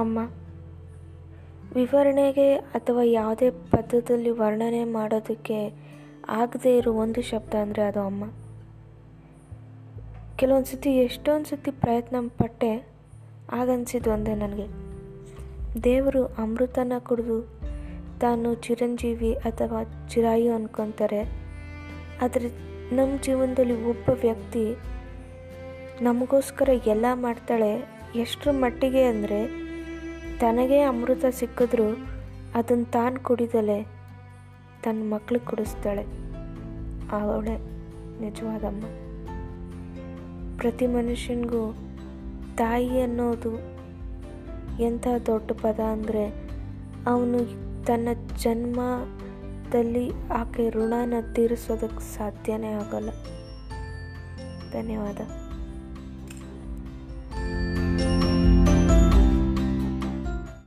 ಅಮ್ಮ, ವಿವರಣೆಗೆ ಅಥವಾ ಯಾವುದೇ ಪದದಲ್ಲಿ ವರ್ಣನೆ ಮಾಡೋದಕ್ಕೆ ಆಗದೇ ಇರೋ ಒಂದು ಶಬ್ದ ಅಂದರೆ ಅದು ಅಮ್ಮ. ಕೆಲವೊಂದು ಸತಿ ಎಷ್ಟೊಂದು ಸತಿ ಪ್ರಯತ್ನ ಪಟ್ಟೆ ಆಗನ್ಸಿದ್ದು ಒಂದೇ ನನಗೆ. ದೇವರು ಅಮೃತನ ಕುಡಿದು ತಾನು ಚಿರಂಜೀವಿ ಅಥವಾ ಚಿರಾಯು ಅನ್ಕೊತಾರೆ. ಆದರೆ ನಮ್ಮ ಜೀವನದಲ್ಲಿ ಒಬ್ಬ ವ್ಯಕ್ತಿ ನಮಗೋಸ್ಕರ ಎಲ್ಲ ಮಾಡ್ತಾಳೆ, ಎಷ್ಟರ ಮಟ್ಟಿಗೆ ಅಂದರೆ ತನಗೇ ಅಮೃತ ಸಿಕ್ಕಿದ್ರೂ ಅದನ್ನು ತಾನು ಕುಡಿದಲೆ ತನ್ನ ಮಕ್ಳಿಗೆ ಕುಡಿಸ್ತಾಳೆ. ಅವಳೆ ನಿಜವಾದಮ್ಮ. ಪ್ರತಿ ಮನುಷ್ಯನಿಗೂ ತಾಯಿ ಅನ್ನೋದು ಎಂಥ ದೊಡ್ಡ ಪದ ಅಂದರೆ ಅವನು ತನ್ನ ಜನ್ಮದಲ್ಲಿ ಆಕೆ ಋಣನ ತೀರಿಸೋದಕ್ಕೆ ಸಾಧ್ಯನೇ ಆಗಲ್ಲ. ಧನ್ಯವಾದ.